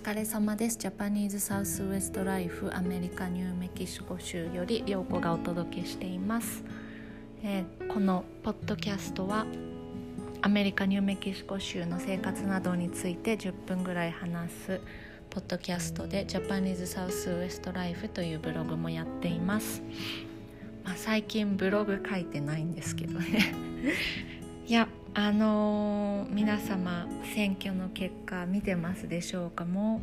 疲れ様です。ジャパニーズサウスウエストライフアメリカニューメキシコ州より陽子がお届けしています、えー、このポッドキャストはアメリカニューメキシコ州の生活などについて10分ぐらい話すポッドキャストでジャパニーズサウスウエストライフというブログもやっています、まあ、最近ブログ書いてないんですけどね。いやあのー、皆様選挙の結果見てますでしょうか？も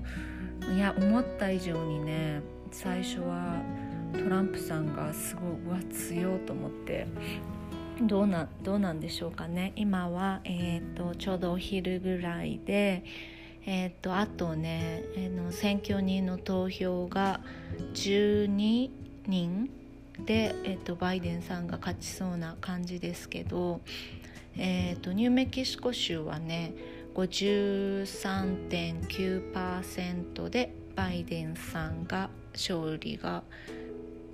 ういや思った以上にね最初はトランプさんがすごいうわ強と思ってどうなどうなんでしょうかね？今は、えーと、ちょうどお昼ぐらいで、えーと、あとね、えー、の選挙人の投票が12人で、えーとバイデンさんが勝ちそうな感じですけどえーと、ニューメキシコ州はね53.9%でバイデンさんが勝利が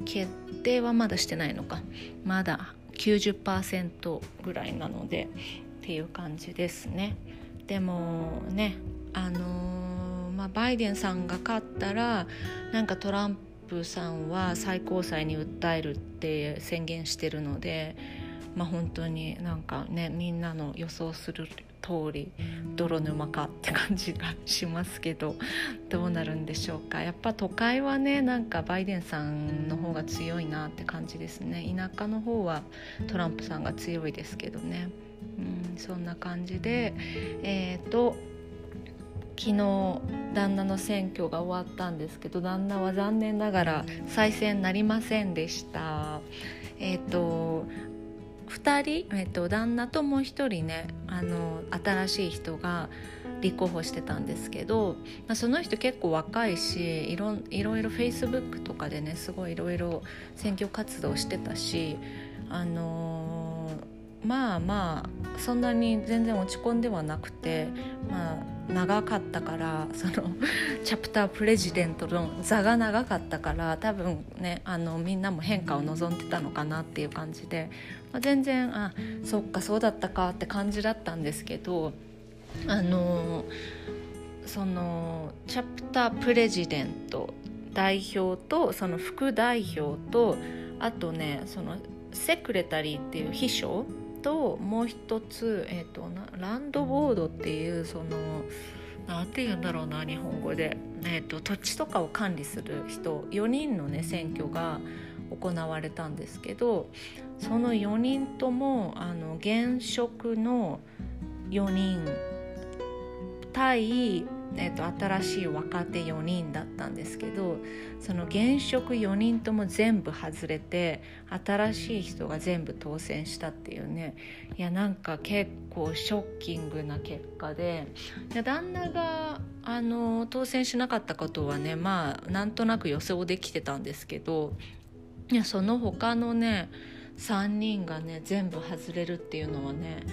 決定はまだしてないのか。まだ90%ぐらいなのでっていう感じですね。でもねあのー、まあ、バイデンさんが勝ったらなんかトランプさんは最高裁に訴えるって宣言してるのでまあ、本当になんかねみんなの予想する通り泥沼かって感じがしますけどどうなるんでしょうか。やっぱ都会はねなんかバイデンさんの方が強いなって感じですね。田舎の方はトランプさんが強いですけどね。うんそんな感じでえっ、ー、と昨日旦那の選挙が終わったんですけど旦那は残念ながら再選なりませんでした。えっ、ー、と2人、えっと、旦那ともう一人ねあの新しい人が立候補してたんですけど、まあ、その人結構若いしいろいろいろフェイスブックとかでねすごいいろいろ選挙活動してたしあのー、まあまあそんなに全然落ち込んではなくてまあ長かったからその チャプタープレジデントの座が長かったから多分ねあのみんなも変化を望んでたのかなっていう感じで、まあ、全然あそっかそうだったかって感じだったんですけどあのそのチャプタープレジデント代表とその副代表とあとねそのセクレタリーっていう秘書ともう一つ、えーと、ランドボードっていうその何て言うんだろうな日本語で、えーと、土地とかを管理する人4人のね選挙が行われたんですけどその4人ともあの現職の4人対えーと、新しい若手4人だったんですけどその現職4人とも全部外れて新しい人が全部当選したっていうね。いやなんか結構ショッキングな結果で。いや旦那があの当選しなかったことはねまあなんとなく予想できてたんですけどいやその他のね3人がね全部外れるっていうのはね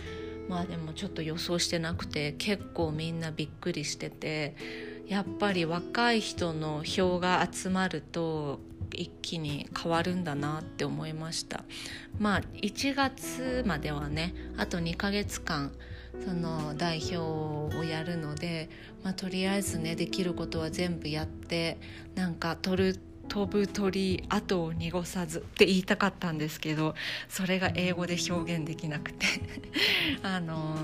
まあでもちょっと予想してなくて結構みんなびっくりしててやっぱり若い人の票が集まると一気に変わるんだなって思いました。まあ1月まではねあと2ヶ月間その代表をやるので、まあ、とりあえずねできることは全部やってなんか取る飛ぶ鳥後を濁さずって言いたかったんですけどそれが英語で表現できなくて。あの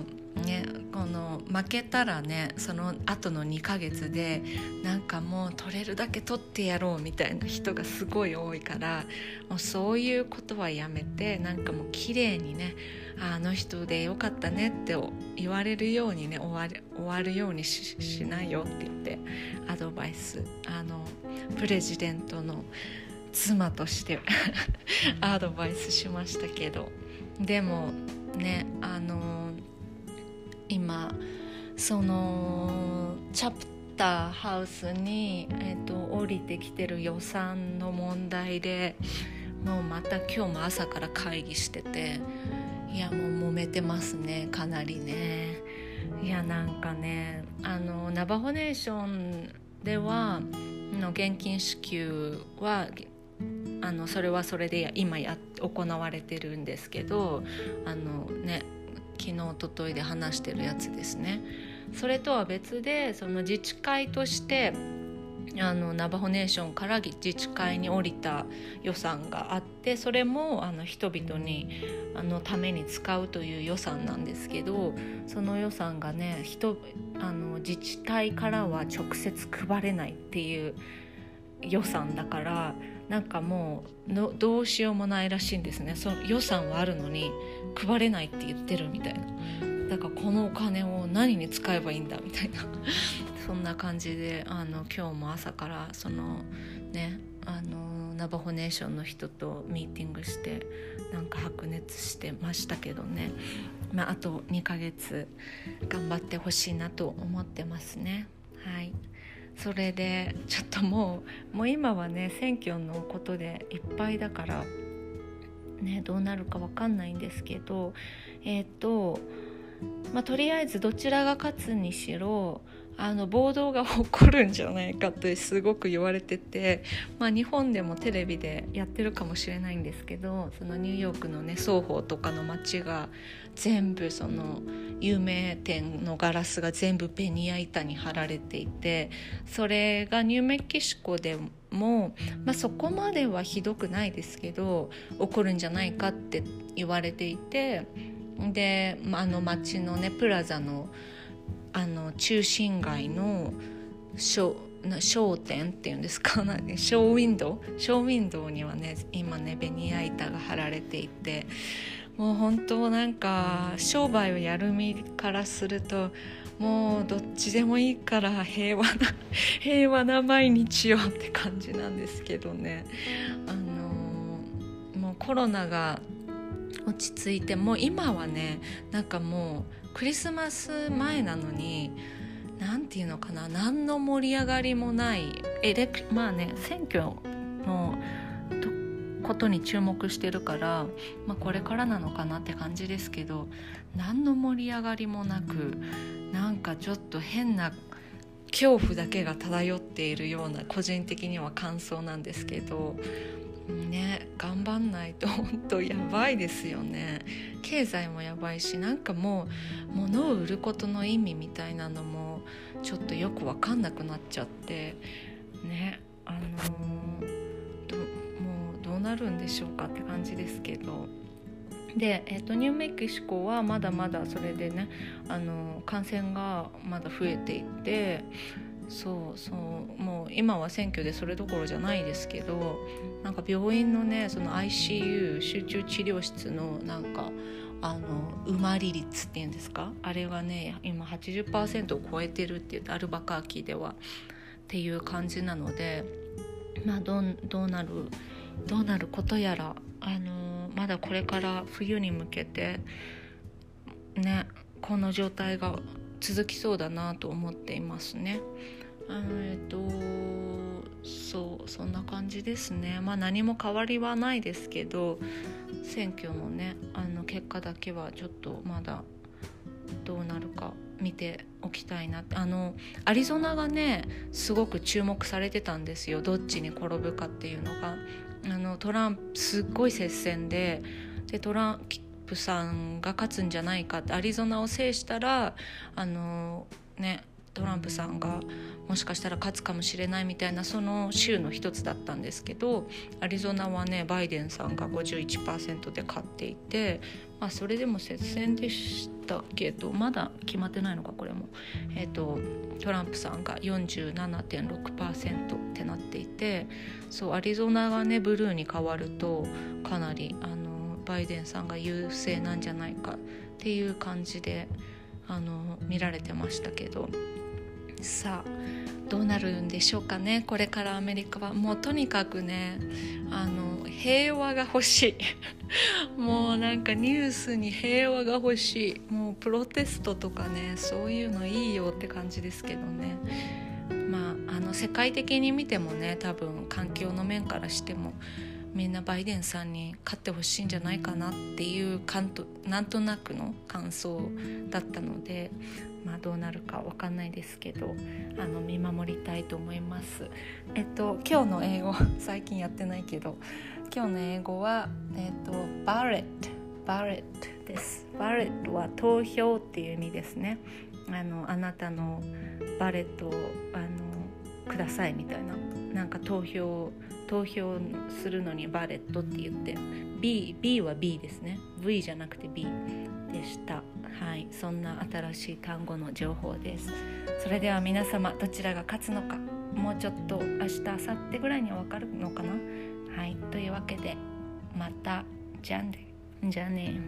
ねこの負けたらねその後の2ヶ月でなんかもう取れるだけ取ってやろうみたいな人がすごい多いからもうそういうことはやめてなんかもう綺麗にねあの人でよかったねって言われるようにね終わる終わるようにしないよって言ってアドバイスあのプレジデントの妻としてアドバイスしましたけどでもねあの今そのチャプターハウスに、えーと、降りてきてる予算の問題でもうまた今日も朝から会議してていやもう揉めてますねかなりね。いやなんかねあのナバホネーションではの現金支給はあのそれはそれで今や行われてるんですけどあのね昨日おとといで話してるやつですね。それとは別でその自治会としてあのナバホネーションから自治会に降りた予算があってそれもあの人々にあのために使うという予算なんですけどその予算がね人あの自治体からは直接配れないっていう予算だからなんかもうどうしようもないらしいんですね。その予算はあるのに配れないって言ってるみたいな。だからこのお金を何に使えばいいんだみたいな。な感じであの今日も朝からそのねあのナバホネーションの人とミーティングしてなんか白熱してましたけどね、まあ、あと2ヶ月頑張ってほしいなと思ってますね。はい。それでちょっともうもう今はね選挙のことでいっぱいだからねどうなるか分かんないんですけどえっ、ー、とまあ、とりあえずどちらが勝つにしろあの暴動が起こるんじゃないかってすごく言われてて、まあ、日本でもテレビでやってるかもしれないんですけどそのニューヨークのね双方とかの街が全部その有名店のガラスが全部ベニヤ板に貼られていてそれがニューメキシコでも、まあ、そこまではひどくないですけど起こるんじゃないかって言われていてでまあの街のねプラザのあの中心街の商商店っていうんです か？ショーウィンドウ？ショーウィンドウにはね今ねベニヤ板が貼られていてもう本当なんか商売をやる身からするともうどっちでもいいから平和な 平和な毎日よって感じなんですけどね。あのもうコロナが落ち着いてもう今はねなんかもうクリスマス前なのに何て言うのかな何の盛り上がりもないエレまあね選挙のことに注目してるから、まあ、これからなのかなって感じですけど何の盛り上がりもなくなんかちょっと変な恐怖だけが漂っているような個人的には感想なんですけどね頑張んないと本当やばいですよね経済もやばいしなんかもう物を売ることの意味みたいなのもちょっとよく分かんなくなっちゃってねあのー、もうどうなるんでしょうかって感じですけど。で、えーと、ニューメキシコはまだまだそれでねあの感染がまだ増えていってそうそうもう今は選挙でそれどころじゃないですけどなんか病院のねその ICU 集中治療室のなんかあの埋まり率っていうんですか？あれがね今80%を超えてるって言ってアルバカーキではっていう感じなのでまあどうどうなるどうなることやらあのまだこれから冬に向けてねこの状態が続きそうだなと思っていますね。あのえっとそうそんな感じですね。まあ何も変わりはないですけど選挙のねあの結果だけはちょっとまだどうなるか見ておきたいなって。あのアリゾナがねすごく注目されてたんですよ。どっちに転ぶかっていうのが。あのトランプすっごい接戦ででトランプさんが勝つんじゃないかってアリゾナを制したらあのねトランプさんがもしかしたら勝つかもしれないみたいなその州の一つだったんですけどアリゾナはねバイデンさんが51%で勝っていて、まあ、それでも接戦でしたけどまだ決まってないのかこれも、えーと、トランプさんが47.6%ってなっていてそうアリゾナがねブルーに変わるとかなりあのバイデンさんが優勢なんじゃないかっていう感じであの見られてましたけど。さあどうなるんでしょうかね。これからアメリカは。もうとにかくねあの平和が欲しい。もうなんかニュースに平和が欲しい。もうプロテストとかねそういうのいいよって感じですけどね。まああの世界的に見てもね多分環境の面からしてもみんなバイデンさんに勝ってほしいんじゃないかなっていうかんとなんとなくの感想だったので、まあ、どうなるか分かんないですけどあの見守りたいと思います。えっと今日の英語最近やってないけど今日の英語は、えっと、 ballot ballot です。 Ballot は投票っていう意味ですね。あのあなたの ballot をあのくださいみたいななんか投票投票するのに ballot って言って B, B は B ですね。V じゃなくて B でした。はい。そんな新しい単語の情報です。それでは皆様どちらが勝つのかもうちょっと明日明後日ぐらいには分かるのかな。はい。というわけでまた。じゃあね。じゃあね。